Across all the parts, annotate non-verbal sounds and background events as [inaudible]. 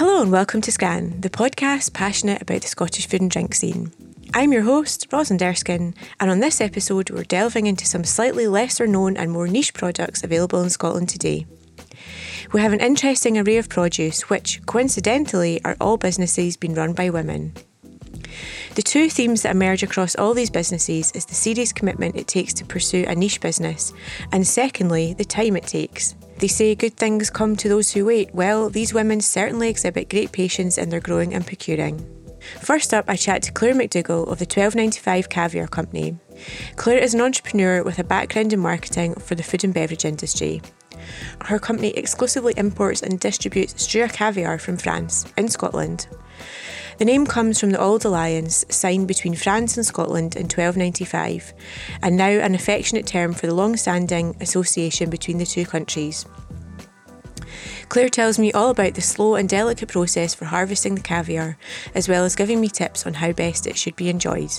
Hello and welcome to Scan, the podcast passionate about the Scottish food and drink scene. I'm your host, Rosalind Erskine, and on this episode, we're delving into some slightly lesser known and more niche products available in Scotland today. We have an interesting array of produce, which, coincidentally, are all businesses being run by women. The two themes that emerge across all these businesses is the serious commitment it takes to pursue a niche business, and secondly, the time it takes. They say good things come to those who wait. Well, these women certainly exhibit great patience in their growing and procuring. First up, I chat to Clare MacDougall of the 1295 Caviar Company. Clare is an entrepreneur with a background in marketing for the food and beverage industry. Her company exclusively imports and distributes Sturia caviar from France in Scotland. The name comes from the Auld Alliance signed between France and Scotland in 1295, and now an affectionate term for the long standing association between the two countries. Clare tells me all about the slow and delicate process for harvesting the caviar, as well as giving me tips on how best it should be enjoyed.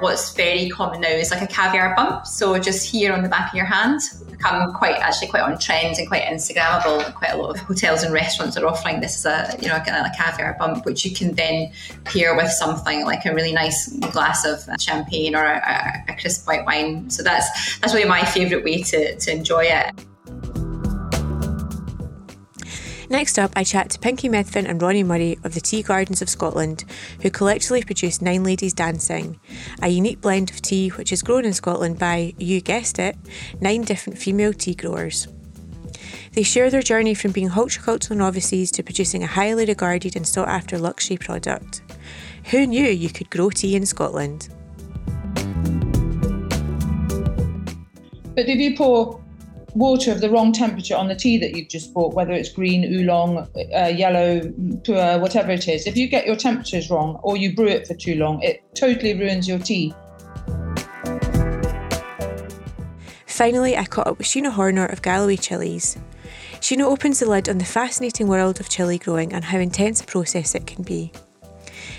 What's very common now is like a caviar bump. So just here on the back of your hand, become quite actually quite on trend and quite Instagrammable. Quite a lot of hotels and restaurants are offering this as a you know a, a caviar bump, which you can then pair with something like a really nice glass of champagne or a, a, a crisp white wine. So that's that's really my favourite way to to enjoy it. Next up, I chat to Pinkie Methven and Ronnie Murray of the Tea Gardens of Scotland, who collectively produce Nine Ladies Dancing, a unique blend of tea which is grown in Scotland by, you guessed it, nine different female tea growers. They share their journey from being horticultural novices to producing a highly regarded and sought after luxury product. Who knew you could grow tea in Scotland? But if you pour water of the wrong temperature on the tea that you've just bought, whether it's green, oolong, uh, yellow, pu'er, whatever it is, if you get your temperatures wrong or you brew it for too long, it totally ruins your tea. Finally, I caught up with Sheena Horner of Galloway Chillies. Sheena opens the lid on the fascinating world of chili growing and how intense a process it can be.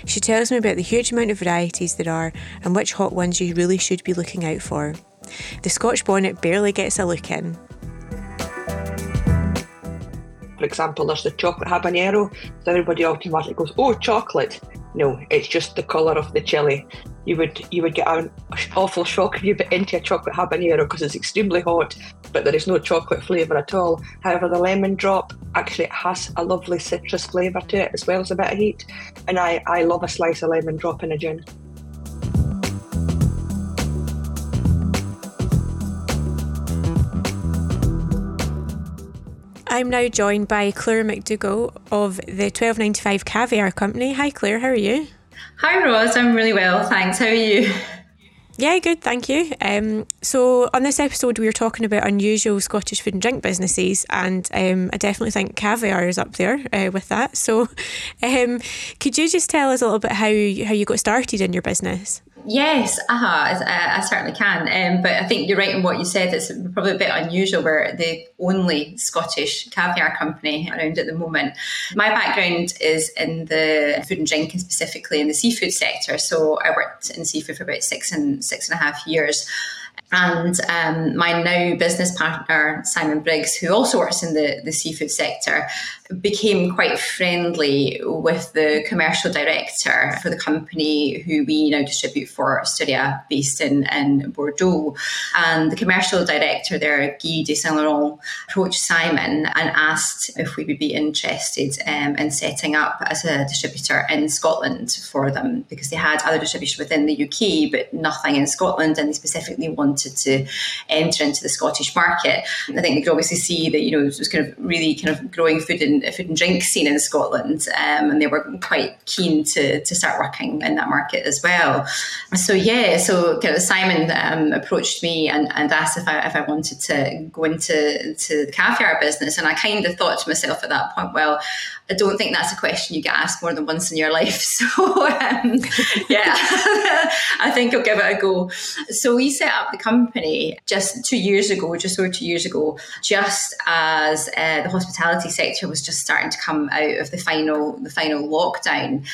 She tells me about the huge amount of varieties there are and which hot ones you really should be looking out for. The Scotch bonnet barely gets a look in. For example, there's the chocolate habanero. So everybody automatically goes, "Oh, chocolate." No, it's just the colour of the chili. You would you would get an awful shock if you bit into a chocolate habanero because it's extremely hot, but there is no chocolate flavour at all. However, the lemon drop actually has a lovely citrus flavour to it as well as a bit of heat, and I I love a slice of lemon drop in a gin. I'm now joined by Clare MacDougall of the 1295 Caviar Company. Hi, Clare, how are you? Hi, Rose. I'm really well, thanks. How are you? Yeah, good, thank you. Um, so, on this episode, we were talking about unusual Scottish food and drink businesses, and um, I definitely think caviar is up there uh, with that. So, [laughs] um, could you just tell us a little bit how how you got started in your business? Yes, uh-huh, I, I certainly can. Um, but I think you're right in what you said. It's probably a bit unusual. We're the only Scottish caviar company around at the moment. My background is in the food and drink, and specifically in the seafood sector. So I worked in seafood for about six and six and a half years. And um, my now business partner, Simon Briggs, who also works in the, the seafood sector, became quite friendly with the commercial director for the company who we now distribute for Sturia based in, in Bordeaux. And the commercial director there, Guy de Saint Laurent, approached Simon and asked if we would be interested um, in setting up as a distributor in Scotland for them because they had other distribution within the UK but nothing in Scotland and they specifically wanted to enter into the Scottish market. I think they could obviously see that, you know, it was kind of really kind of growing food and food and drink scene in Scotland, um, and they were quite keen to to start working in that market as well. So yeah, so kind of Simon um, approached me and, and asked if I if I wanted to go into to the caviar business, and I kind of thought to myself at that point, well, I don't think that's a question you get asked more than once in your life. [laughs] So um, yeah, [laughs] I think I'll give it a go. So we set up the company just two years ago, just over two years ago, just as uh, the hospitality sector was just starting to come out of the final the final lockdown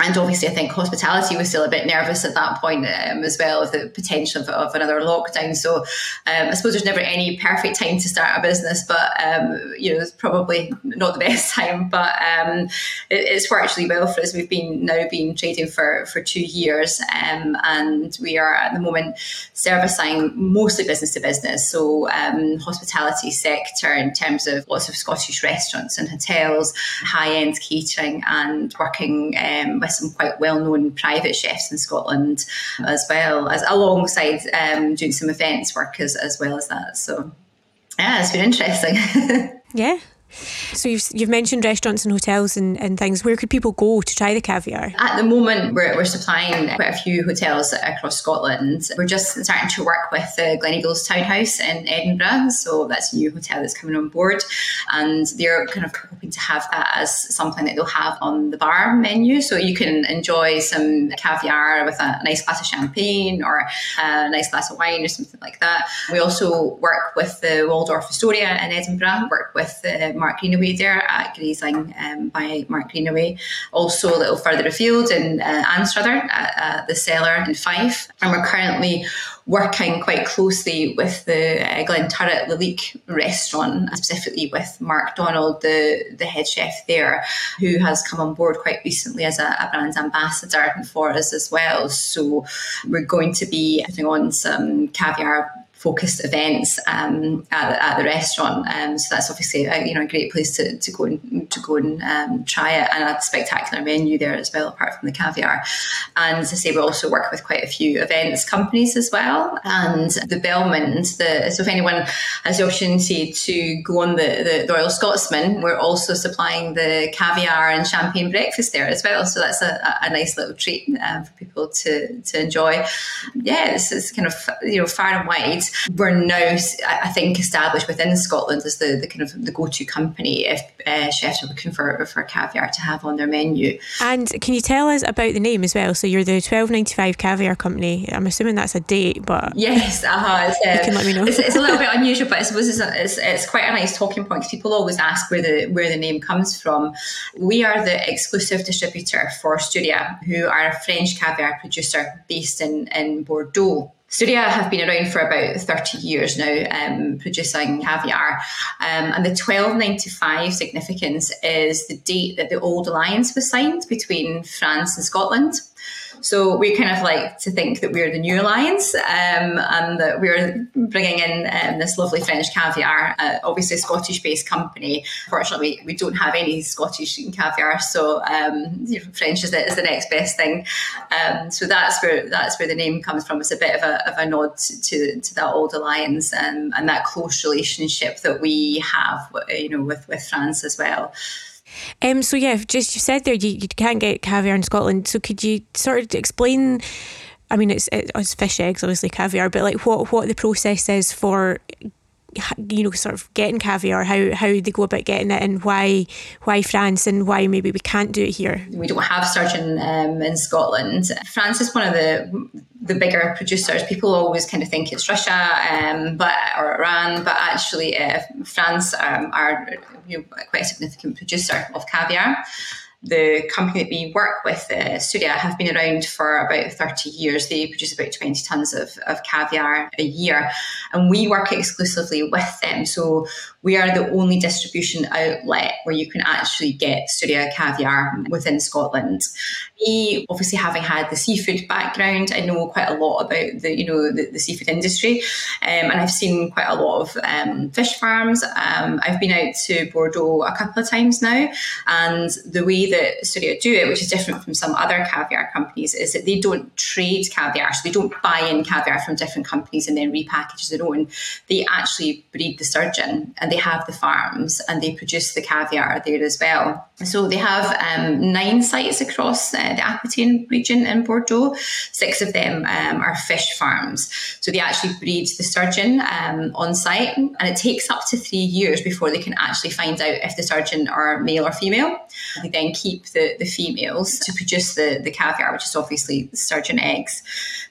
and obviously, I think hospitality was still a bit nervous at that point um, as well of the potential of, of another lockdown. So um, I suppose there's never any perfect time to start a business, but um, you know it's probably not the [laughs] best time. But um, it, it's worked really well for us. We've been now been trading for for two years, um, and we are at the moment servicing mostly business to business, so um, hospitality sector in terms of lots of Scottish restaurants and hotels, high end catering, and working with some quite well-known private chefs in Scotland as well as alongside um, doing some events work as, as well as that. So yeah, it's been interesting. [laughs] yeah, so you've, you've mentioned restaurants and hotels and, and things. Where could people go to try the caviar? At the moment, we're, we're supplying quite a few hotels across Scotland. We're just starting to work with the Gleneagles Townhouse in Edinburgh. So that's a new hotel that's coming on board. And they're kind of hoping to have that as something that they'll have on the bar menu. So you can enjoy some caviar with a nice glass of champagne or a nice glass of wine or something like that. We also work with the Waldorf Astoria in Edinburgh, work with the Mark Greenaway there at Grazing um, by Mark Greenaway. Also, a little further afield in uh, Anstruther at the Cellar in Fife. And we're currently working quite closely with the uh, Glenturret Lalique restaurant, specifically with Mark Donald, the, the head chef there, who has come on board quite recently as a, a brand ambassador for us as well. So we're going to be putting on some caviar focused events um, at, at, the restaurant. Um, so that's obviously a, you know a great place to, to go and to go and um, try it, and a spectacular menu there as well, apart from the caviar. And as I say, we also work with quite a few events companies as well. And the Belmond, the so if anyone has the opportunity to go on the, the Royal Scotsman, we're also supplying the caviar and champagne breakfast there as well. So that's a, a nice little treat um, for people to to enjoy. Yeah, this is kind of you know far and wide we're now, I think, established within Scotland as the, the kind of the go-to company if uh, chefs are looking for for caviar to have on their menu. And can you tell us about the name as well? So you're the twelve ninety five caviar company. I'm assuming that's a date, but yes, uh-huh, it's, uh, you can let me know. It's, it's, a little bit [laughs] unusual, but I suppose it's, a, it's, it's quite a nice talking point because people always ask where the where the name comes from. We are the exclusive distributor for Sturia, who are a French caviar producer based in in Bordeaux. Sturia have been around for about 30 years now, um, producing caviar. Um, and the 1295 significance is the date that the old alliance was signed between France and Scotland. So we kind of like to think that we're the new alliance um, and that we're bringing in um, this lovely French caviar, uh, obviously a Scottish based company. Fortunately, we, don't have any Scottish caviar, so um, French is the, is the, next best thing. Um, so that's where that's where the name comes from. It's a bit of a, of a nod to, to that old alliance and, and that close relationship that we have, you know, with, with France as well. Um, so yeah, just you said there you, you can't get caviar in Scotland. So could you sort of explain? I mean, it's it's fish eggs, obviously caviar, but like what what the process is for you know sort of getting caviar how how they go about getting it and why why France and why maybe we can't do it here. We don't have sturgeon um, in Scotland. France is one of the the bigger producers. People always kind of think it's Russia um, but or Iran but actually uh, France um, are you know, quite a significant producer of caviar the company that we work with, uh, Sturia, have been around for about 30 years. They produce about 20 tonnes of, of caviar a year, and we work exclusively with them. So we are the only distribution outlet where you can actually get Sturia caviar within Scotland. Me, obviously having had the seafood background, I know quite a lot about the you know the, the seafood industry, um, and I've seen quite a lot of um, fish farms. Um, I've been out to Bordeaux a couple of times now, and the way that Sturia do it, which is different from some other caviar companies, is that they don't trade caviar, so they don't buy in caviar from different companies and then repackage their own. They actually breed the sturgeon and they have the farms and they produce the caviar there as well. So they have um, nine sites across uh, the Aquitaine region in Bordeaux. Six of them um, are fish farms. So they actually breed the sturgeon um, on site, and it takes up to three years before they can actually find out if the sturgeon are male or female. They then keep the, the females to produce the, the caviar, which is obviously sturgeon eggs.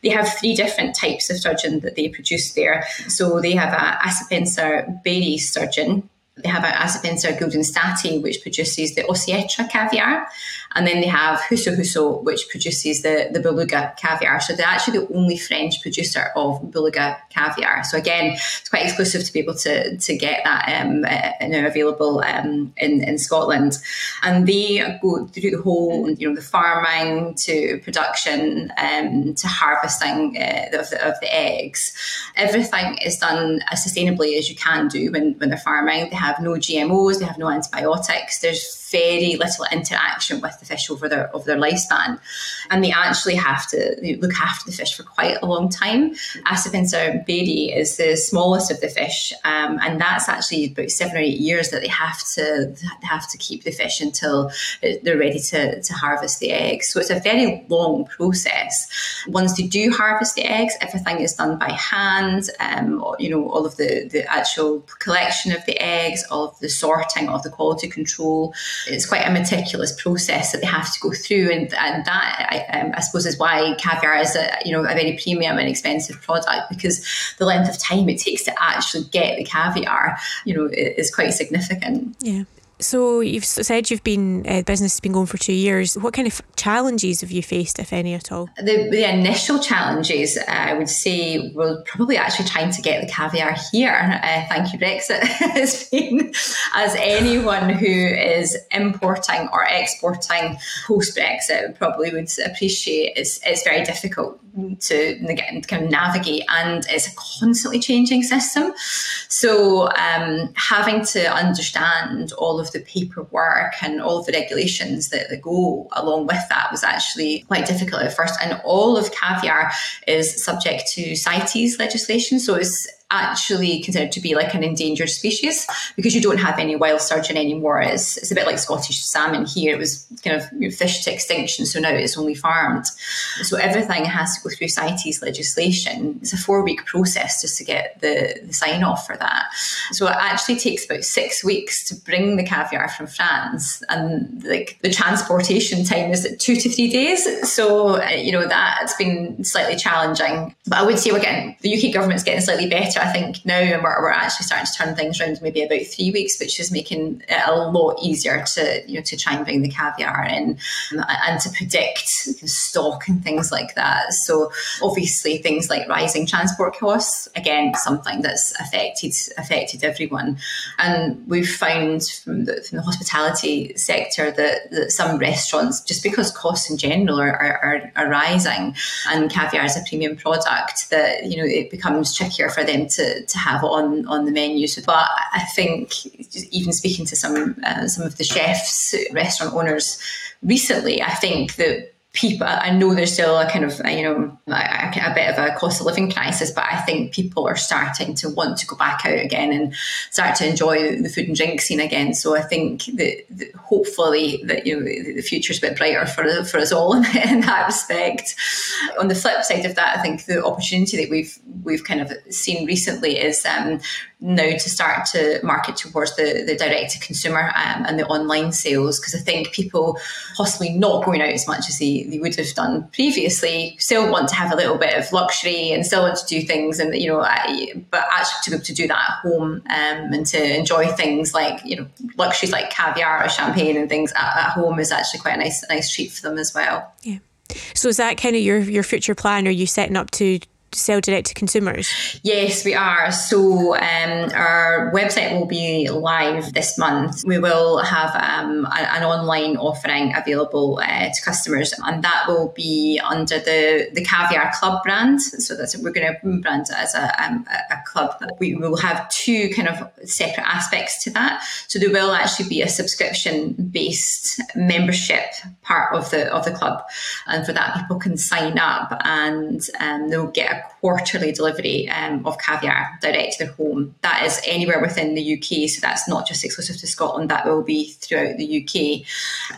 They have three different types of sturgeon that they produce there. So they have a Acipenser baerii sturgeon, surgeon they have Acipenser gueldenstaedtii, which produces the Osietra caviar. And then they have Huso Huso, which produces the, the Beluga caviar. So they're actually the only French producer of Beluga caviar. So again, it's quite exclusive to be able to, to get that um, uh, you know, available um, in, in Scotland. And they go through the whole, you know, the farming to production um, to harvesting uh, of, the, of the eggs. Everything is done as sustainably as you can do when, when they're farming. They have no GMOs, they have no antibiotics. There's very little interaction with the fish over their over their lifespan, and they actually have to look after the fish for quite a long time. Acipenser baerii is the smallest of the fish, um, and that's actually about seven or eight years that they have to they have to keep the fish until they're ready to, to harvest the eggs. So it's a very long process. Once they do harvest the eggs, everything is done by hand. Um, you know, all of the the actual collection of the eggs, all of the sorting, all of the quality control it's quite a meticulous process that they have to go through, and, and that I, um, I suppose is why caviar is a you know a very premium and expensive product because the length of time it takes to actually get the caviar, you know, is quite significant. Yeah. So you've said you've been uh, business has been going for two years. What kind of challenges have you faced, if any at all? The, the initial challenges, uh, I would say, were probably actually trying to get the caviar here. Uh, thank you, Brexit. [laughs] has been as anyone who is importing or exporting post Brexit probably would appreciate. It's it's very difficult to kind of navigate, and it's a constantly changing system. So um, having to understand all of the paperwork and all of the regulations that, that go along with that was actually quite difficult at first. And all of caviar is subject to CITES legislation, so it's actually considered to be like an endangered species because you don't have any wild sturgeon anymore. It's, it's a bit like Scottish salmon here. It was kind of you know, fished to extinction, so now it's only farmed. So everything has to go through CITES legislation. It's a four week process just to get the, the sign off for that. So it actually takes about six weeks to bring the caviar from France, and like the transportation time is at two to three days. So uh, you know that's been slightly challenging. But I would say we're getting the UK government's getting slightly better I think now, we're, we're actually starting to turn things around maybe about three weeks, which is making it a lot easier to you know to try and bring the caviar in um, and to predict stock and things like that. So obviously things like rising transport costs, again, something that's affected affected everyone. And we've found from the, from the hospitality sector that, that some restaurants, just because costs in general are, are, are rising and caviar is a premium product, that you know it becomes trickier for them to, to have on on the menu. So, but I think even speaking to some uh, some of the chefs, restaurant owners recently, I think that people i know there's still a kind of you know a, a, bit of a cost of living crisis but i think people are starting to want to go back out again and start to enjoy the food and drink scene again. So i think that, that hopefully that you know the future's a bit brighter for, for us all [laughs] in, in that respect. On the flip side of that i think the opportunity that we've we've kind of seen recently is um, now to start to market towards the, the direct to consumer um, and the online sales because I think people possibly not going out as much as they, they would have done previously still want to have a little bit of luxury and still want to do things and you know but actually to be able to do that at home um, and to enjoy things like you know luxuries like caviar or champagne and things at, at home is actually quite a nice nice treat for them as well. Yeah. So is that kind of your your future plan? Are you setting up to sell direct to consumers? Yes, we are. So um, our website will be live this month. We will have um, an online offering available uh, to customers, and that will be under the the Caviar Club brand. So that's we're going to brand it as a, um, a club. We will have two kind of separate aspects to that. So there will actually be a subscription based membership part of the of the club, and for that people can sign up and um, they'll get a quarterly delivery um, of caviar direct to their home. That is anywhere within the UK, so that's not just exclusive to Scotland, that will be throughout the UK.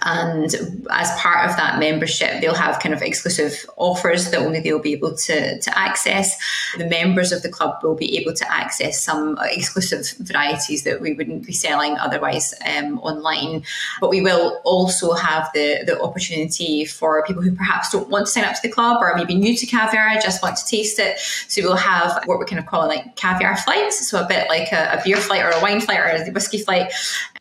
And as part of that membership, they'll have kind of exclusive offers that only they'll be able to, to access. The members of the club will be able to access some exclusive varieties that we wouldn't be selling otherwise um, online. But we will also have the, the opportunity for people who perhaps don't want to sign up to the club or maybe new to caviar, just want to taste taste it. So we'll have what we're kind of calling like caviar flights, so a bit like a, a beer flight or a wine flight or a whiskey flight,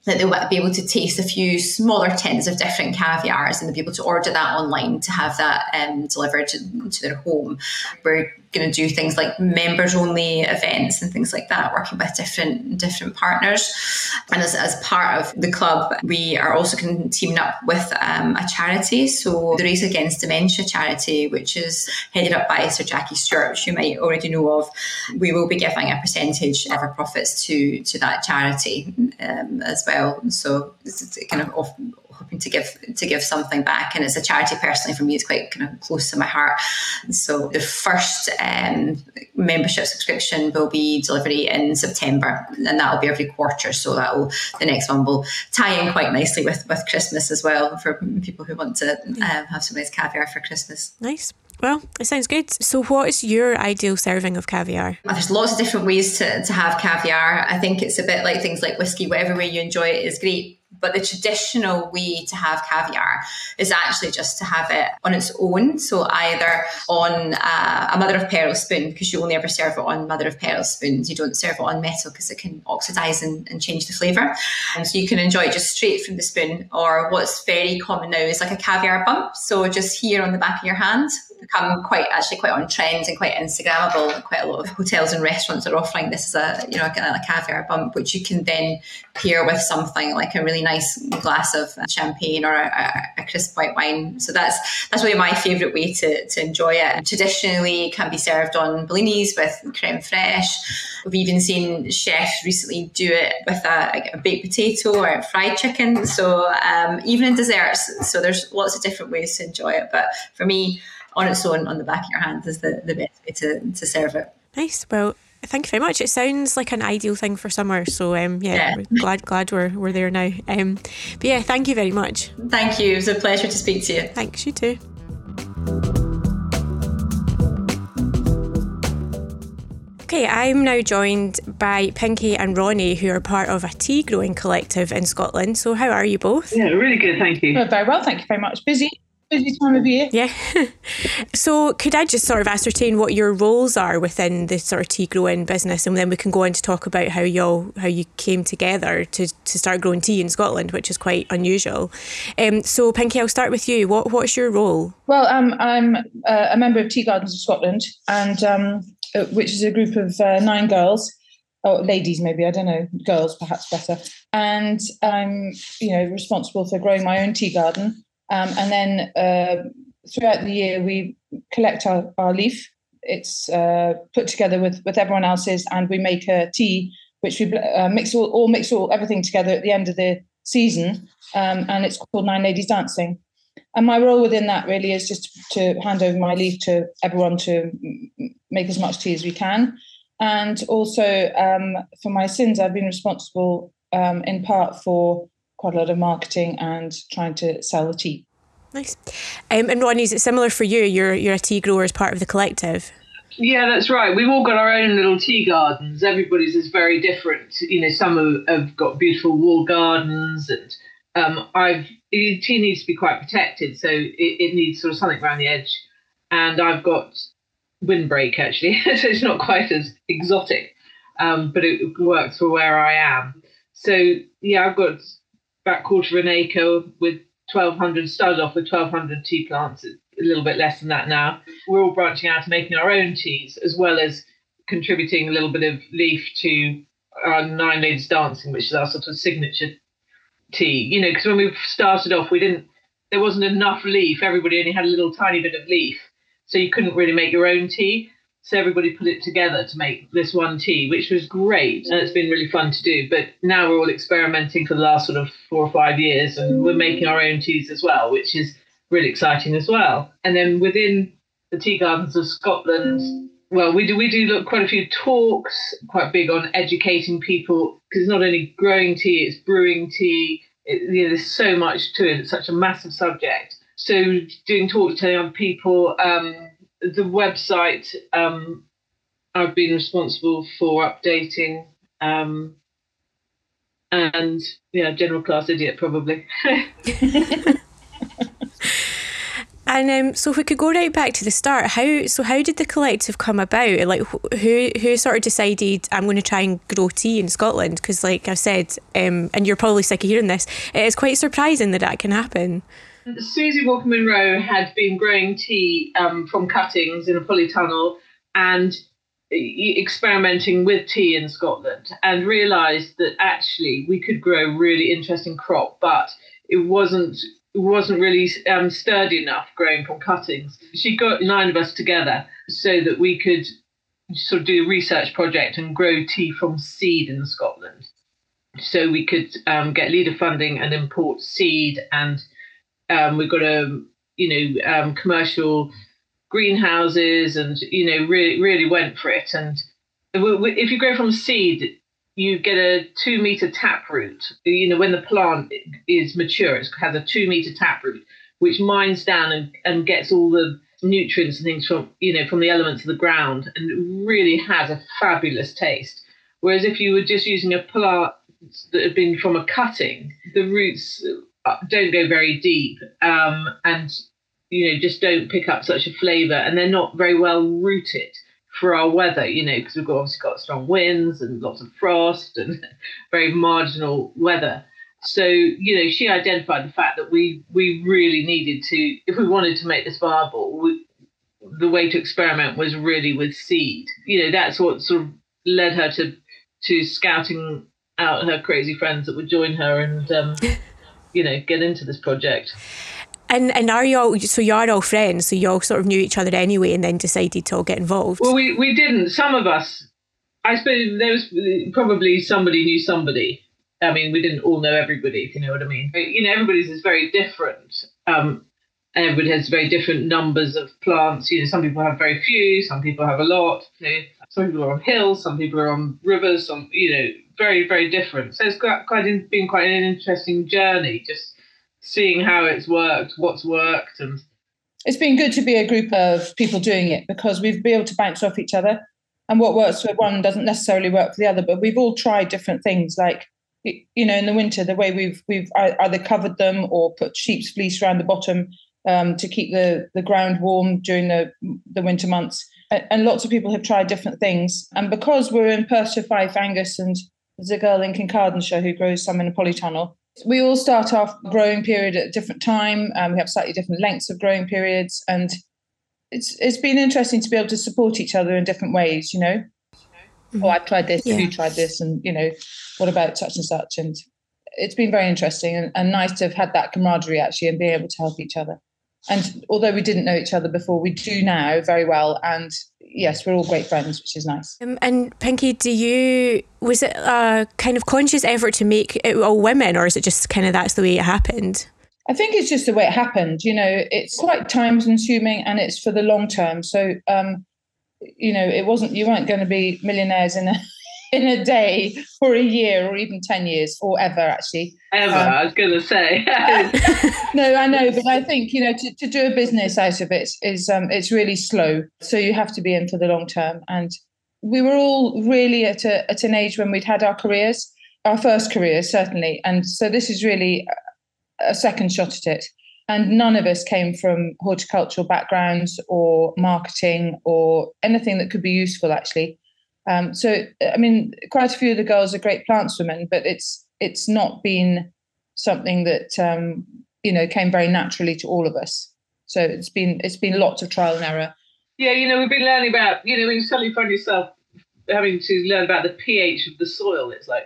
that they'll be able to taste a few smaller tins of different caviars and they'll be able to order that online to have that um, delivered to, to, their home. We're going to do things like members only events and things like that, working with different different partners. And as, as part of the club, we are also teaming up with um, a charity. So the Race Against Dementia charity, which is headed up by Sir Jackie Stewart, which you might already know of, we will be giving a percentage of our profits to to that charity um, as well. So it's kind of off, hoping to give to give something back. And as a charity, personally, for me, it's quite kind of close to my heart. So the first um, membership subscription will be delivery in September, and that will be every quarter. So that will the next one will tie in quite nicely with with Christmas as well for people who want to um, have some nice caviar for Christmas. Nice. Well, it sounds good. So, what is your ideal serving of caviar? There's lots of different ways to, to have caviar. I think it's a bit like things like whiskey, whatever way you enjoy it is great. But the traditional way to have caviar is actually just to have it on its own. So either on uh, a mother of pearl spoon, because you only ever serve it on mother of pearl spoons. You don't serve it on metal because it can oxidize and, and change the flavour. And so you can enjoy it just straight from the spoon. Or what's very common now is like a caviar bump. So just here on the back of your hand, become quite actually quite on trend and quite Instagrammable. Quite a lot of hotels and restaurants are offering this as a you know a, a caviar bump, which you can then pair with something like a really nice glass of champagne or a, a crisp white wine. So that's that's really my favourite way to, to enjoy it. Traditionally, it can be served on bellinis with creme fraiche. We've even seen chefs recently do it with a, a baked potato or a fried chicken. So um, even in desserts, so there's lots of different ways to enjoy it. But for me, on its own, on the back of your hand, is the, the best way to, to serve it. Nice. Well, Thank you very much. It sounds like an ideal thing for summer. So um, yeah, yeah. glad glad we're, we're there now. Um, but yeah, thank you very much. Thank you. It was a pleasure to speak to you. Thanks. You too. Okay, I'm now joined by Pinkie and Ronnie, who are part of a tea growing collective in Scotland. So, how are you both? Yeah, really good, thank you. very well, thank you very much. Busy, busy time of year. Yeah. [laughs] so could I just sort of ascertain what your roles are within the sort of tea growing business, and then we can go on to talk about how you all how you came together to, to start growing tea in Scotland, which is quite unusual. Um, so Pinkie, I'll start with you. What what's your role? Well, um, I'm uh, a member of Tea Gardens of Scotland, and um, uh, which is a group of uh, nine girls or ladies maybe i don't know girls perhaps better and i'm you know responsible for growing my own tea garden um, and then uh, throughout the year, we collect our, our leaf. It's uh, put together with, with everyone else's, and we make a tea, which we uh, mix all, all mix all everything together at the end of the season, um, and it's called Nine Ladies Dancing. And my role within that really is just to hand over my leaf to everyone to make as much tea as we can. And also um, for my sins, I've been responsible um, in part for quite a lot of marketing and trying to sell the tea. Nice. Um, and Ronnie, is it similar for you? You're you're a tea grower as part of the collective. Yeah, that's right. We've all got our own little tea gardens. Everybody's is very different. You know, some have, have got beautiful wall gardens, and um, I've tea needs to be quite protected, so it, it needs sort of something around the edge. And I've got windbreak actually, [laughs] so it's not quite as exotic, um, but it works for where I am. So yeah, I've got back quarter of an acre with 1,200, started off with 1,200 tea plants, a little bit less than that now. We're all branching out and making our own teas, as well as contributing a little bit of leaf to our Nine Ladies Dancing, which is our sort of signature tea. You know, because when we started off, we didn't, there wasn't enough leaf. Everybody only had a little tiny bit of leaf. So you couldn't really make your own tea. So everybody put it together to make this one tea, which was great. And it's been really fun to do. But now we're all experimenting for the last sort of four or five years and we're making our own teas as well, which is really exciting as well. And then within the tea gardens of Scotland, well, we do we do look quite a few talks, quite big on educating people because it's not only growing tea, it's brewing tea. It, you know, there's so much to it. It's such a massive subject. So doing talks to young people. Um, the website um, I've been responsible for updating um, and yeah, general class idiot probably. [laughs] And um, so if we could go right back to the start, how so how did the collective come about? Like who who sort of decided I'm going to try and grow tea in Scotland? Because like I said, um, and you're probably sick of hearing this, it is quite surprising that that can happen. Susie Walker Munro had been growing tea um, from cuttings in a polytunnel and experimenting with tea in Scotland and realised that actually we could grow really interesting crop, but it wasn't wasn't really um, sturdy enough growing from cuttings. She got nine of us together so that we could sort of do a research project and grow tea from seed in Scotland. So we could um, get leader funding and import seed, and um, we got a you know um, commercial greenhouses, and you know really really went for it. And if you grow from seed, you get a two meter tap root. You know, when the plant is mature, it has a two meter tap root, which mines down and, and gets all the nutrients and things from you know from the elements of the ground, and really has a fabulous taste. Whereas if you were just using a plant that had been from a cutting, the roots don't go very deep, um, and you know just don't pick up such a flavour, and they're not very well rooted for our weather, you know, because we've got, obviously got strong winds and lots of frost and [laughs] very marginal weather. So, you know, she identified the fact that we we really needed to, if we wanted to make this viable, we, the way to experiment was really with seed. You know, that's what sort of led her to to scouting out her crazy friends that would join her and, um, [laughs] you know, get into this project. And and are you all so you are all friends? So you all sort of knew each other anyway, and then decided to all get involved. Well, we we didn't. Some of us, I suppose, there was probably somebody knew somebody. I mean, we didn't all know everybody, if you know what I mean. You know, everybody's is very different. Um, and everybody has very different numbers of plants. You know, some people have very few, some people have a lot. You know, some people are on hills, some people are on rivers. Some, you know, very very different. So it's quite, quite been quite an interesting journey. Just seeing how it's worked, what's worked, and it's been good to be a group of people doing it because we've been able to bounce off each other. And what works for one doesn't necessarily work for the other. But we've all tried different things, like you know, in the winter, the way we've we've either covered them or put sheep's fleece around the bottom um, to keep the the ground warm during the the winter months. And lots of people have tried different things. And because we're in Perthshire Fife Angus and there's a girl in Kincardineshire who grows some in a polytunnel, we all start off growing period at a different time. Um, we have slightly different lengths of growing periods, and it's it's been interesting to be able to support each other in different ways. You know, mm-hmm. oh, I've tried this, yeah. you tried this, and you know, what about such and such? And it's been very interesting and, and nice to have had that camaraderie actually and be able to help each other. And although we didn't know each other before, we do now very well. And yes, we're all great friends, which is nice. Um, and Pinkie, do you was it a kind of conscious effort to make it all women, or is it just kind of that's the way it happened? I think it's just the way it happened. You know, it's quite time consuming and it's for the long term. So, um, you know, it wasn't you weren't going to be millionaires in a in a day or a year or even 10 years or ever actually. Ever um, i was going to say. [laughs] No i know but i [laughs] think you know to, to do a business out of it is um, it's really slow. So you have to be in for the long term. And we were all really at, a, at an age when we'd had our careers our first careers certainly. And so this is really a second shot at it. And none of us came from horticultural backgrounds or marketing or anything that could be useful actually um, so, I mean, quite a few of the girls are great plants women, but it's it's not been something that um, you know came very naturally to all of us. So it's been it's been lots of trial and error. Yeah, you know, we've been learning about you know when you suddenly find yourself having to learn about the pH of the soil. It's like,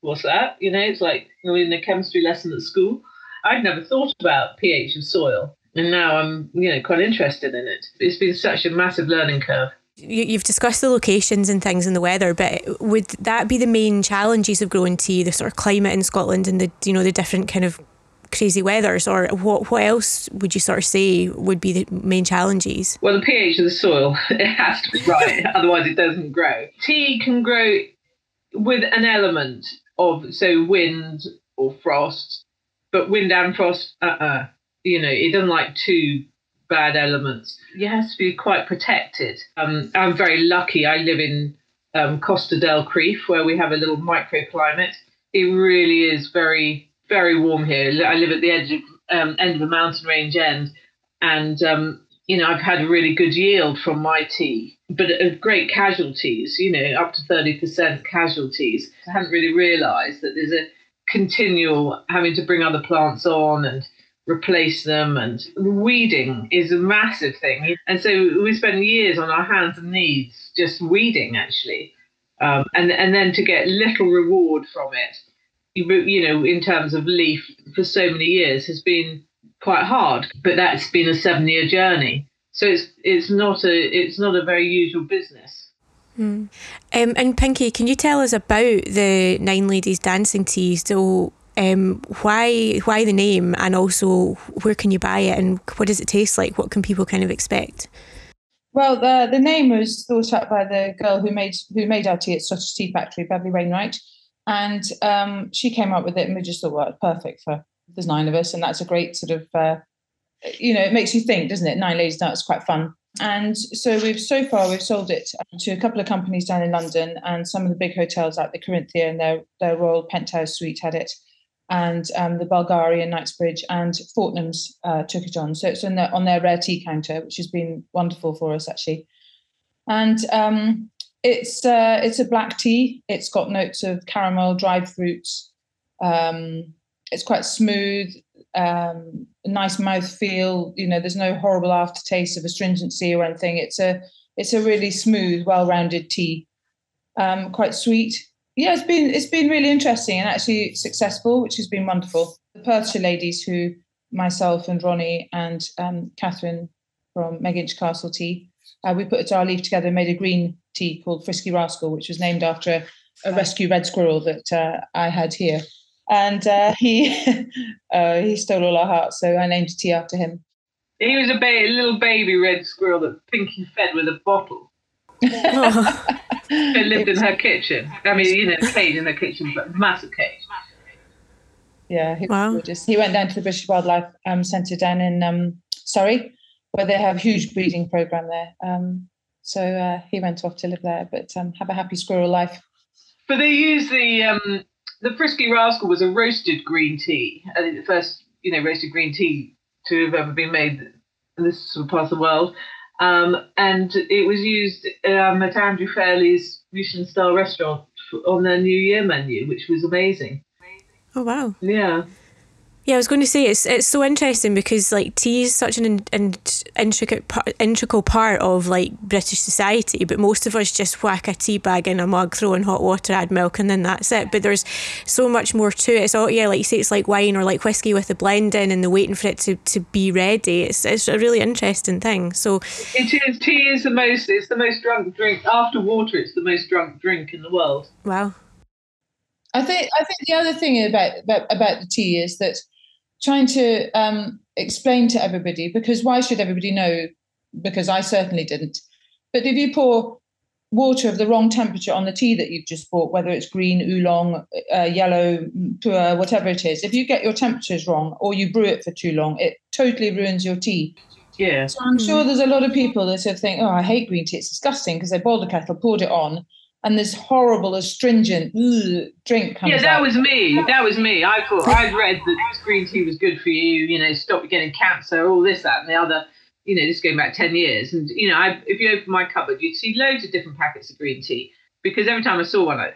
what's that? You know, it's like in a chemistry lesson at school. I'd never thought about pH of soil, and now I'm you know quite interested in it. It's been such a massive learning curve you've discussed the locations and things and the weather, but would that be the main challenges of growing tea, the sort of climate in Scotland and the you know the different kind of crazy weathers, or what what else would you sort of say would be the main challenges? Well, the pH of the soil [laughs] it has to be right, [laughs] otherwise it doesn't grow. Tea can grow with an element of so wind or frost, but wind and frost, uh, uh you know, it doesn't like two bad elements. You have to be quite protected. Um, I'm very lucky. I live in um, Costa del Crieff, where we have a little microclimate. It really is very, very warm here. I live at the edge of um, end of a mountain range end, and um, you know I've had a really good yield from my tea, but great casualties. You know, up to thirty percent casualties. I hadn't really realised that there's a continual having to bring other plants on and replace them and weeding is a massive thing and so we spend years on our hands and knees just weeding actually um, and and then to get little reward from it you, you know in terms of leaf for so many years has been quite hard but that's been a seven year journey so it's it's not a it's not a very usual business mm. um, and Pinkie, can you tell us about the Nine Ladies Dancing Tea? So, um, why why the name, and also where can you buy it, and what does it taste like? What can people kind of expect? Well, the the name was thought up by the girl who made who made our tea at Scottish Tea Factory, Beverly Wainwright, and um, she came up with it, and we just thought, well, perfect for there's nine of us, and that's a great sort of uh, you know, it makes you think, doesn't it? Nine ladies dance, quite fun. And so we've so far we've sold it to a couple of companies down in London and some of the big hotels like the Corinthia and their their Royal Penthouse Suite had it and um, the Bulgarian Knightsbridge and Fortnum's uh, took it on. So it's on, the, on their rare tea counter, which has been wonderful for us actually. And um, it's uh, it's a black tea. It's got notes of caramel, dried fruits. Um, it's quite smooth, um, nice mouth feel. You know, there's no horrible aftertaste of astringency or anything. It's a it's a really smooth, well-rounded tea. Um, quite sweet, yeah, it's been it's been really interesting and actually successful, which has been wonderful. The Perthshire ladies, who myself and Ronnie and um, Catherine from Meginch Castle Tea, uh, we put our leaf together and made a green tea called Frisky Rascal, which was named after a, a rescue red squirrel that uh, I had here, and uh, [laughs] he uh, he stole all our hearts, so I named a tea after him. He was a, ba- a little baby red squirrel that Pinkie fed with a bottle. [laughs] [laughs] It lived in her kitchen. I mean, you know, cage in the kitchen, but massive cage. Yeah, he wow. gorgeous. He went down to the British Wildlife um, Centre down in um, Surrey, where they have a huge breeding program there. Um, so uh, he went off to live there, but um, have a happy squirrel life. But they use the um, the frisky rascal was a roasted green tea. I think the first, you know, roasted green tea to have ever been made in this sort of part of the world. Um, and it was used um, at Andrew Fairlie's Michelin star restaurant on their New Year menu, which was amazing. Oh wow! Yeah. Yeah, I was going to say it's it's so interesting because like tea is such an in, in, intricate part, integral part of like British society, but most of us just whack a tea bag in a mug, throw in hot water, add milk, and then that's it. But there's so much more to it. It's all yeah, like you say, it's like wine or like whiskey with the blending and the waiting for it to, to be ready. It's it's a really interesting thing. So it is tea is the most it's the most drunk drink after water. It's the most drunk drink in the world. Wow. I think I think the other thing about about, about the tea is that trying to um, explain to everybody because why should everybody know? Because I certainly didn't. But if you pour water of the wrong temperature on the tea that you've just bought, whether it's green, oolong, uh, yellow, pu'er, whatever it is, if you get your temperatures wrong or you brew it for too long, it totally ruins your tea. Yeah. So I'm sure there's a lot of people that sort of think, oh, I hate green tea. It's disgusting because they boiled the kettle, poured it on, and this horrible astringent ugh, drink comes Yeah, that out. was me. That was me. I thought I'd read that green tea was good for you. You know, stop getting cancer, all this, that, and the other. You know, this going back ten years, and you know, I, if you open my cupboard, you'd see loads of different packets of green tea. Because every time I saw one, I,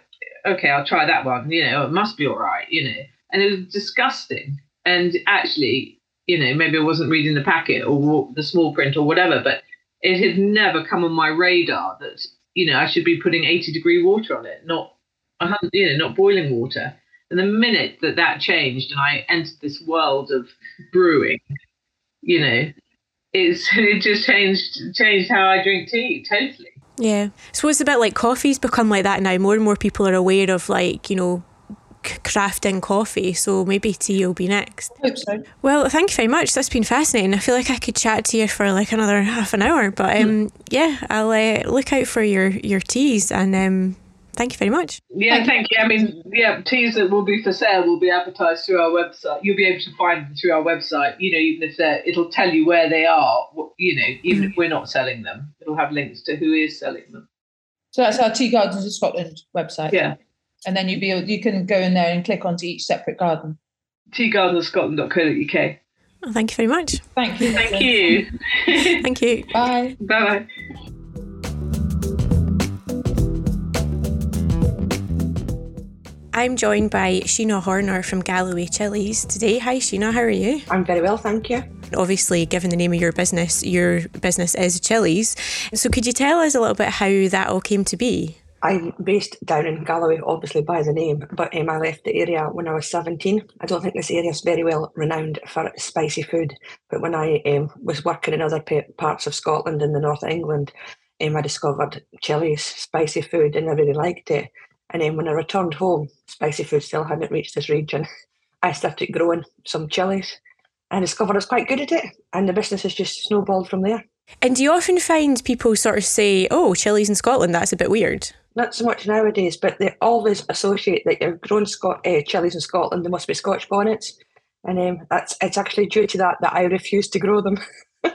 okay, I'll try that one. You know, it must be all right. You know, and it was disgusting. And actually, you know, maybe I wasn't reading the packet or the small print or whatever, but it had never come on my radar that you know, I should be putting 80 degree water on it, not, you know, not boiling water. And the minute that that changed and I entered this world of brewing, you know, it's [laughs] it just changed changed how I drink tea totally. Yeah. So it's a bit like coffee's become like that now. More and more people are aware of like, you know, crafting coffee. So maybe tea will be next. I hope so. Well, thank you very much. That's been fascinating. I feel like I could chat to you for like another half an hour, but um, yeah, I'll uh, look out for your your teas and um, thank you very much. Yeah, thank you. I mean, yeah, teas that will be for sale will be advertised through our website. You'll be able to find them through our website. You know, even if they're, it'll tell you where they are. You know, even mm-hmm. if we're not selling them, it'll have links to who is selling them. So that's our Tea Gardens of Scotland website. Yeah and then you be able, you can go in there and click onto each separate garden. Teagardenscotland.co.uk. Well, thank you very much. Thank you. Thank you. [laughs] Thank you. Bye. Bye bye. I'm joined by Sheena Horner from Galloway Chillies today. Hi, Sheena, how are you? I'm very well, thank you. Obviously, given the name of your business, your business is Chilies. So, could you tell us a little bit how that all came to be? I'm based down in Galloway, obviously by the name, but um, I left the area when I was 17. I don't think this area is very well renowned for spicy food, but when I um, was working in other pa- parts of Scotland and the north of England, um, I discovered Chili's spicy food and I really liked it. And then when I returned home, spicy food still hadn't reached this region. [laughs] I started growing some chilies and discovered I was quite good at it. And the business has just snowballed from there. And do you often find people sort of say, oh, chilies in Scotland, that's a bit weird? Not so much nowadays, but they always associate that you're grown Scot- uh, chilies in Scotland, there must be Scotch bonnets. And um, that's it's actually due to that that I refuse to grow them. [laughs]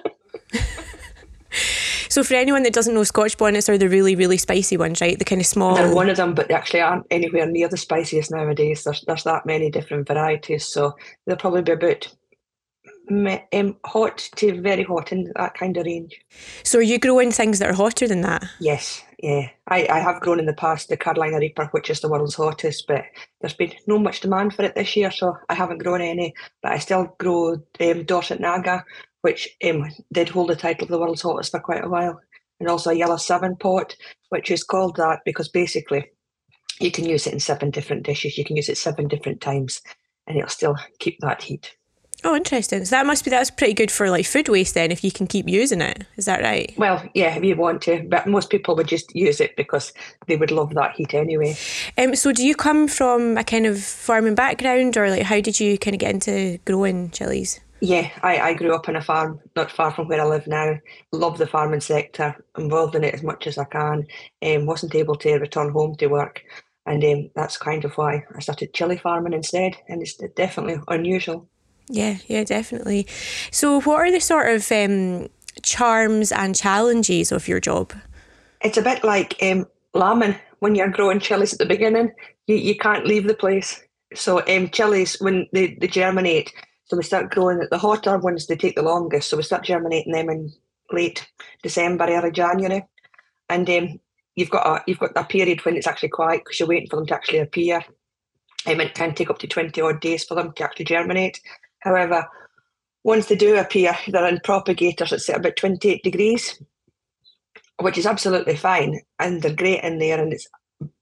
So, for anyone that doesn't know, Scotch bonnets are the really, really spicy ones, right? The kind of small. They're one of them, but they actually aren't anywhere near the spiciest nowadays. There's there's that many different varieties, so they'll probably be about um, hot to very hot in that kind of range. So, are you growing things that are hotter than that? Yes, yeah. I, I have grown in the past the Carolina Reaper, which is the world's hottest, but there's been no much demand for it this year, so I haven't grown any. But I still grow um, Dorset Naga, which um, did hold the title of the world's hottest for quite a while, and also a Yellow Seven pot, which is called that because basically you can use it in seven different dishes. You can use it seven different times, and it'll still keep that heat. Oh, interesting. So that must be that's pretty good for like food waste then, if you can keep using it. Is that right? Well, yeah, if you want to, but most people would just use it because they would love that heat anyway. Um, so do you come from a kind of farming background, or like how did you kind of get into growing chilies? Yeah, I, I grew up on a farm not far from where I live now. Love the farming sector, involved in it as much as I can. Um, wasn't able to return home to work, and um, that's kind of why I started chili farming instead. And it's definitely unusual. Yeah, yeah, definitely. So, what are the sort of um, charms and challenges of your job? It's a bit like um, lambing when you're growing chilies at the beginning. You, you can't leave the place. So um, chilies when they, they germinate, so we start growing the hotter ones. They take the longest, so we start germinating them in late December, early January, and um, you've got a you've got a period when it's actually quiet because you're waiting for them to actually appear. Um, it can take up to twenty odd days for them to actually germinate. However, once they do appear, they're in propagators that say about 28 degrees, which is absolutely fine, and they're great in there and it's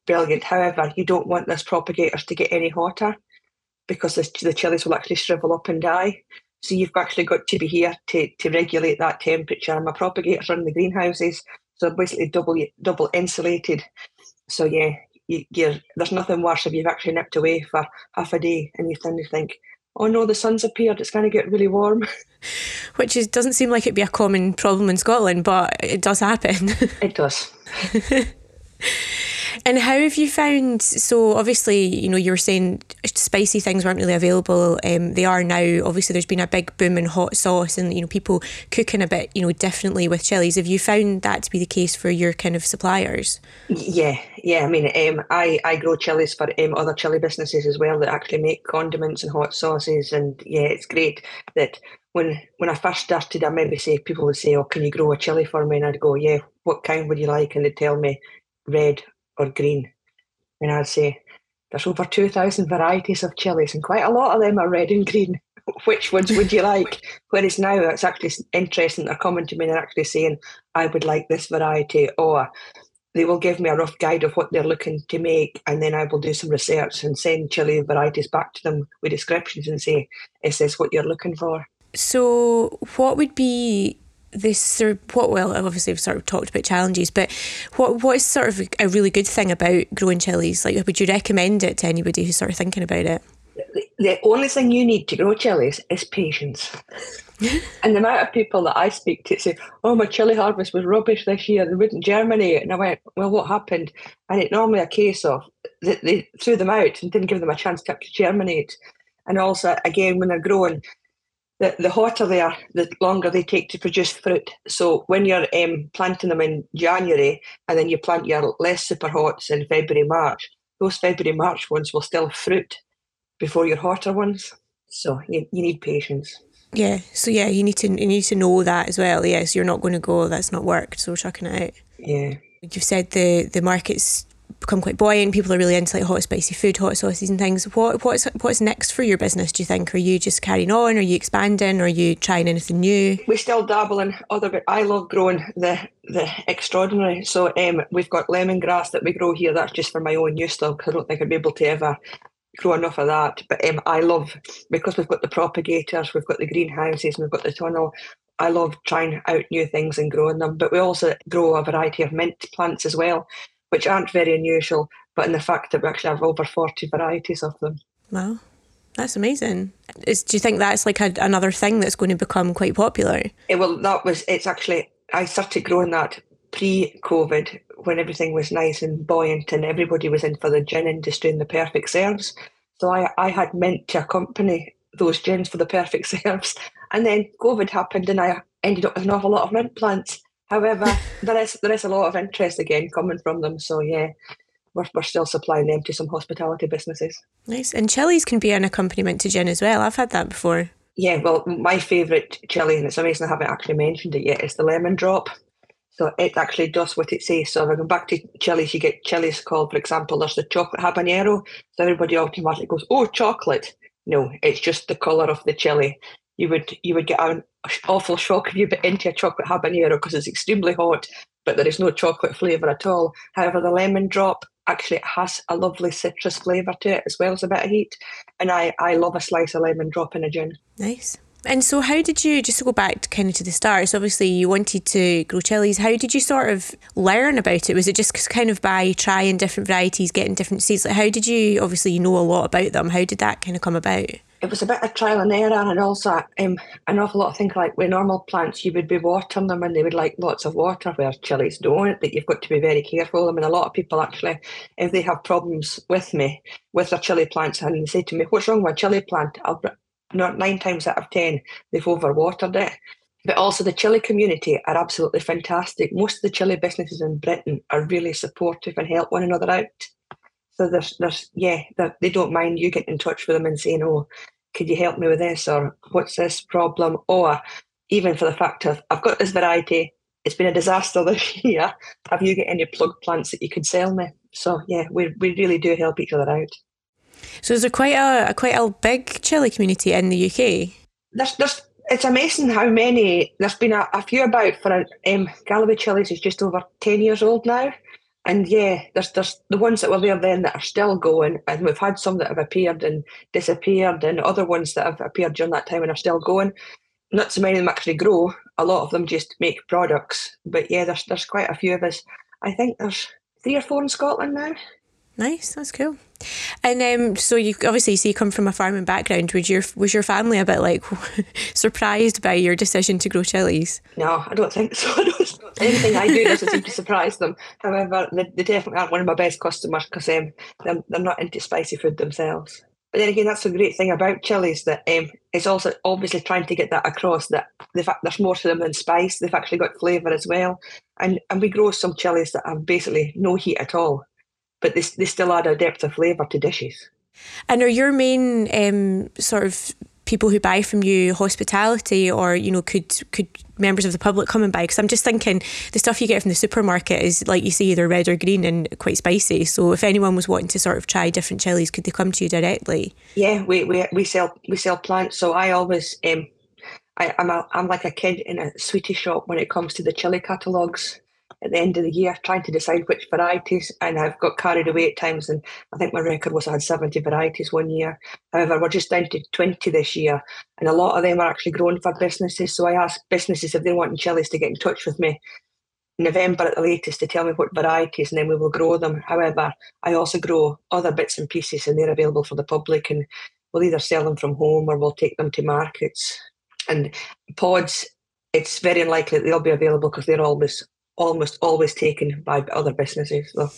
brilliant. However, you don't want this propagators to get any hotter because the, the chilies will actually shrivel up and die. So you've actually got to be here to, to regulate that temperature. And my propagators are in the greenhouses, so basically double double insulated. So yeah, you, there's nothing worse if you've actually nipped away for half a day and you suddenly think, oh no, the sun's appeared, it's going to get really warm. [laughs] Which is, doesn't seem like it'd be a common problem in Scotland, but it does happen. [laughs] It does. [laughs] and how have you found? So obviously, you know, you were saying spicy things weren't really available. Um, they are now. Obviously, there's been a big boom in hot sauce, and you know, people cooking a bit, you know, differently with chilies. Have you found that to be the case for your kind of suppliers? Yeah, yeah. I mean, um, I I grow chilies for um, other chili businesses as well that actually make condiments and hot sauces, and yeah, it's great that when when I first started, I maybe say people would say, "Oh, can you grow a chili for me?" And I'd go, "Yeah, what kind would you like?" And they'd tell me red or green, and I'd say, "There's over two thousand varieties of chilies, and quite a lot of them are red and green. [laughs] Which ones would you like?" Whereas now it's actually interesting. They're coming to me and actually saying, "I would like this variety," or they will give me a rough guide of what they're looking to make, and then I will do some research and send chili varieties back to them with descriptions and say, "Is this what you're looking for?" So, what would be this sort of, what? Well, obviously, we've sort of talked about challenges, but what what is sort of a really good thing about growing chilies? Like, would you recommend it to anybody who's sort of thinking about it? The, only thing you need to grow chilies is patience. [laughs] and the amount of people that I speak to say, "Oh, my chili harvest was rubbish this year; they wouldn't germinate," and I went, "Well, what happened?" And it's normally a case of that they threw them out and didn't give them a chance to germinate. And also, again, when they're growing, the, the hotter they are, the longer they take to produce fruit. So when you're um, planting them in January and then you plant your less super hots in February, March, those February, March ones will still fruit before your hotter ones. So you, you need patience. Yeah. So yeah, you need to you need to know that as well. Yes, yeah, so you're not going to go. That's not worked. So we're chucking it out. Yeah. You've said the the market's become quite buoyant. People are really into like hot spicy food, hot sauces and things. What what's what's next for your business? Do you think? Are you just carrying on? Are you expanding? Are you trying anything new? We still dabble in other. But I love growing the the extraordinary. So um, we've got lemongrass that we grow here. That's just for my own use though, because I don't think I'd be able to ever grow enough of that. But um, I love because we've got the propagators, we've got the greenhouses, and we've got the tunnel. I love trying out new things and growing them. But we also grow a variety of mint plants as well, which aren't very unusual. But in the fact that we actually have over forty varieties of them. Wow. That's amazing. Is, do you think that's like a, another thing that's going to become quite popular? It, well, that was. It's actually. I started growing that pre-COVID when everything was nice and buoyant and everybody was in for the gin industry and the perfect serves. So I, I had meant to accompany those gins for the perfect [laughs] serves. And then COVID happened and I ended up with an awful lot of mint plants. However, there is there is a lot of interest again coming from them. So yeah, we're, we're still supplying them to some hospitality businesses. Nice. And chilies can be an accompaniment to gin as well. I've had that before. Yeah, well, my favourite chili, and it's amazing I haven't actually mentioned it yet, is the lemon drop. So it actually does what it says. So if I go back to chilies, you get chilies called, for example, there's the chocolate habanero. So everybody automatically goes, oh, chocolate. No, it's just the colour of the chili. You would you would get an awful shock if you bit into a chocolate habanero because it's extremely hot, but there is no chocolate flavour at all. However, the lemon drop actually has a lovely citrus flavour to it as well as a bit of heat. And I, I love a slice of lemon drop in a gin. Nice. And so, how did you, just go back to kind of to the start, so obviously you wanted to grow chilies. How did you sort of learn about it? Was it just kind of by trying different varieties, getting different seeds? Like, how did you, obviously, you know a lot about them. How did that kind of come about? It was a bit of trial and error, and also um, an awful lot of things like with normal plants, you would be watering them and they would like lots of water, where chilies don't. That you've got to be very careful. I mean, a lot of people actually, if they have problems with me, with their chili plants, and they say to me, What's wrong with a chili plant? I'll not nine times out of ten, they've overwatered it. But also, the chili community are absolutely fantastic. Most of the chili businesses in Britain are really supportive and help one another out. So there's, there's, yeah, they don't mind you getting in touch with them and saying, "Oh, could you help me with this?" or "What's this problem?" Or even for the fact of, "I've got this variety. It's been a disaster [laughs] this year. Have you got any plug plants that you could sell me?" So yeah, we we really do help each other out. So there's there quite a, a quite a big chili community in the UK? There's, there's, it's amazing how many. There's been a, a few about for um, Galloway Chillies is just over ten years old now, and yeah, there's there's the ones that were there then that are still going, and we've had some that have appeared and disappeared, and other ones that have appeared during that time and are still going. Not so many of them actually grow. A lot of them just make products, but yeah, there's there's quite a few of us. I think there's three or four in Scotland now. Nice, that's cool. And um, so you obviously so you come from a farming background. Was your was your family a bit like [laughs] surprised by your decision to grow chilies? No, I don't think so. [laughs] I don't, anything I do doesn't seem to [laughs] surprise them. However, they, they, definitely aren't one of my best customers because um, they're, they're not into spicy food themselves. But then again, that's the great thing about chilies that um, it's also obviously trying to get that across that the fact there's more to them than spice. They've actually got flavour as well, and and we grow some chilies that have basically no heat at all but they, they still add a depth of flavour to dishes. And are your main um, sort of people who buy from you hospitality or you know could could members of the public come and buy? Because i'm just thinking the stuff you get from the supermarket is like you say either red or green and quite spicy. So if anyone was wanting to sort of try different chilies could they come to you directly? Yeah we we, we sell we sell plants. So i always um I, I'm a, I'm like a kid in a sweetie shop when it comes to the chili catalogues at the end of the year trying to decide which varieties and I've got carried away at times and I think my record was I had 70 varieties one year. However, we're just down to 20 this year and a lot of them are actually grown for businesses. So I ask businesses if they want chilies to get in touch with me in November at the latest to tell me what varieties and then we will grow them. However, I also grow other bits and pieces and they're available for the public and we'll either sell them from home or we'll take them to markets. And pods, it's very unlikely that they'll be available because they're always almost always taken by other businesses. So.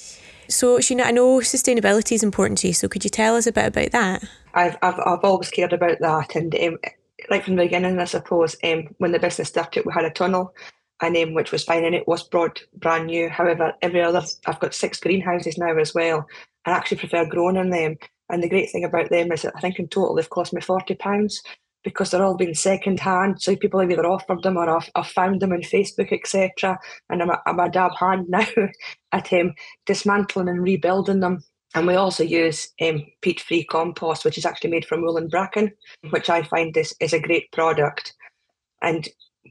So, Sheena, I know sustainability is important to you. So, could you tell us a bit about that? I've I've, I've always cared about that, and um, right from the beginning, I suppose, um, when the business started, we had a tunnel, and um, which was fine, and it was brought brand new. However, every other, I've got six greenhouses now as well, and I actually prefer growing in them. And the great thing about them is that I think in total they've cost me forty pounds. Because they're all being second hand. So people have either offered them or I've, I've found them on Facebook, etc. And I'm a, I'm a dab hand now [laughs] at um, dismantling and rebuilding them. And we also use um, peat-free compost, which is actually made from wool and bracken, which I find is, is a great product. And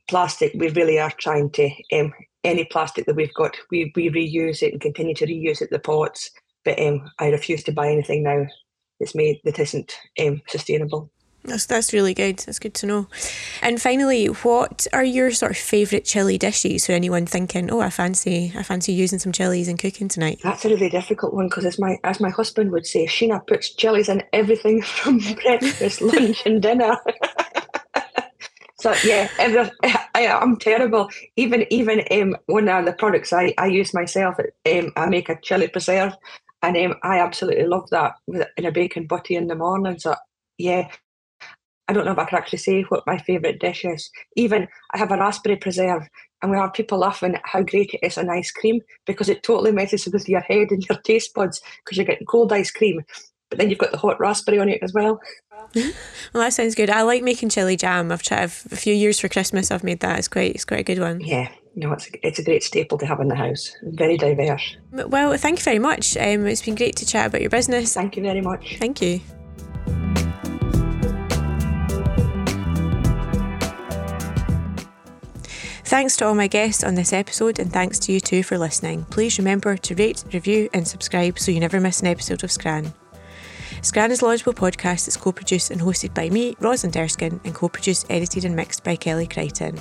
plastic, we really are trying to, um, any plastic that we've got, we, we reuse it and continue to reuse it, the pots. But um, I refuse to buy anything now that's made that isn't um, sustainable. That's that's really good. That's good to know. And finally, what are your sort of favourite chili dishes for anyone thinking, oh, I fancy I fancy using some chilies and cooking tonight? That's a really difficult one because as my as my husband would say, Sheena puts chilies in everything [laughs] from [laughs] breakfast, lunch, and dinner. [laughs] so yeah, I, am terrible. Even even um, one of the products I, I use myself, um, I make a chili preserve, and um, I absolutely love that with in a bacon butty in the morning. So yeah, I don't know if I can actually say what my favourite dish is. Even I have a raspberry preserve, and we have people laughing at how great it is on ice cream because it totally messes with your head and your taste buds because you're getting cold ice cream, but then you've got the hot raspberry on it as well. [laughs] well, that sounds good. I like making chili jam. I've tried a few years for Christmas. I've made that. It's quite it's quite a good one. Yeah, no, it's a, it's a great staple to have in the house. Very diverse. Well, thank you very much. Um, it's been great to chat about your business. Thank you very much. Thank you. Thanks to all my guests on this episode, and thanks to you too for listening. Please remember to rate, review, and subscribe so you never miss an episode of Scran. Scran is a Lodgeable podcast that's co produced and hosted by me, Rosalind Erskine, and co produced, edited, and mixed by Kelly Crichton.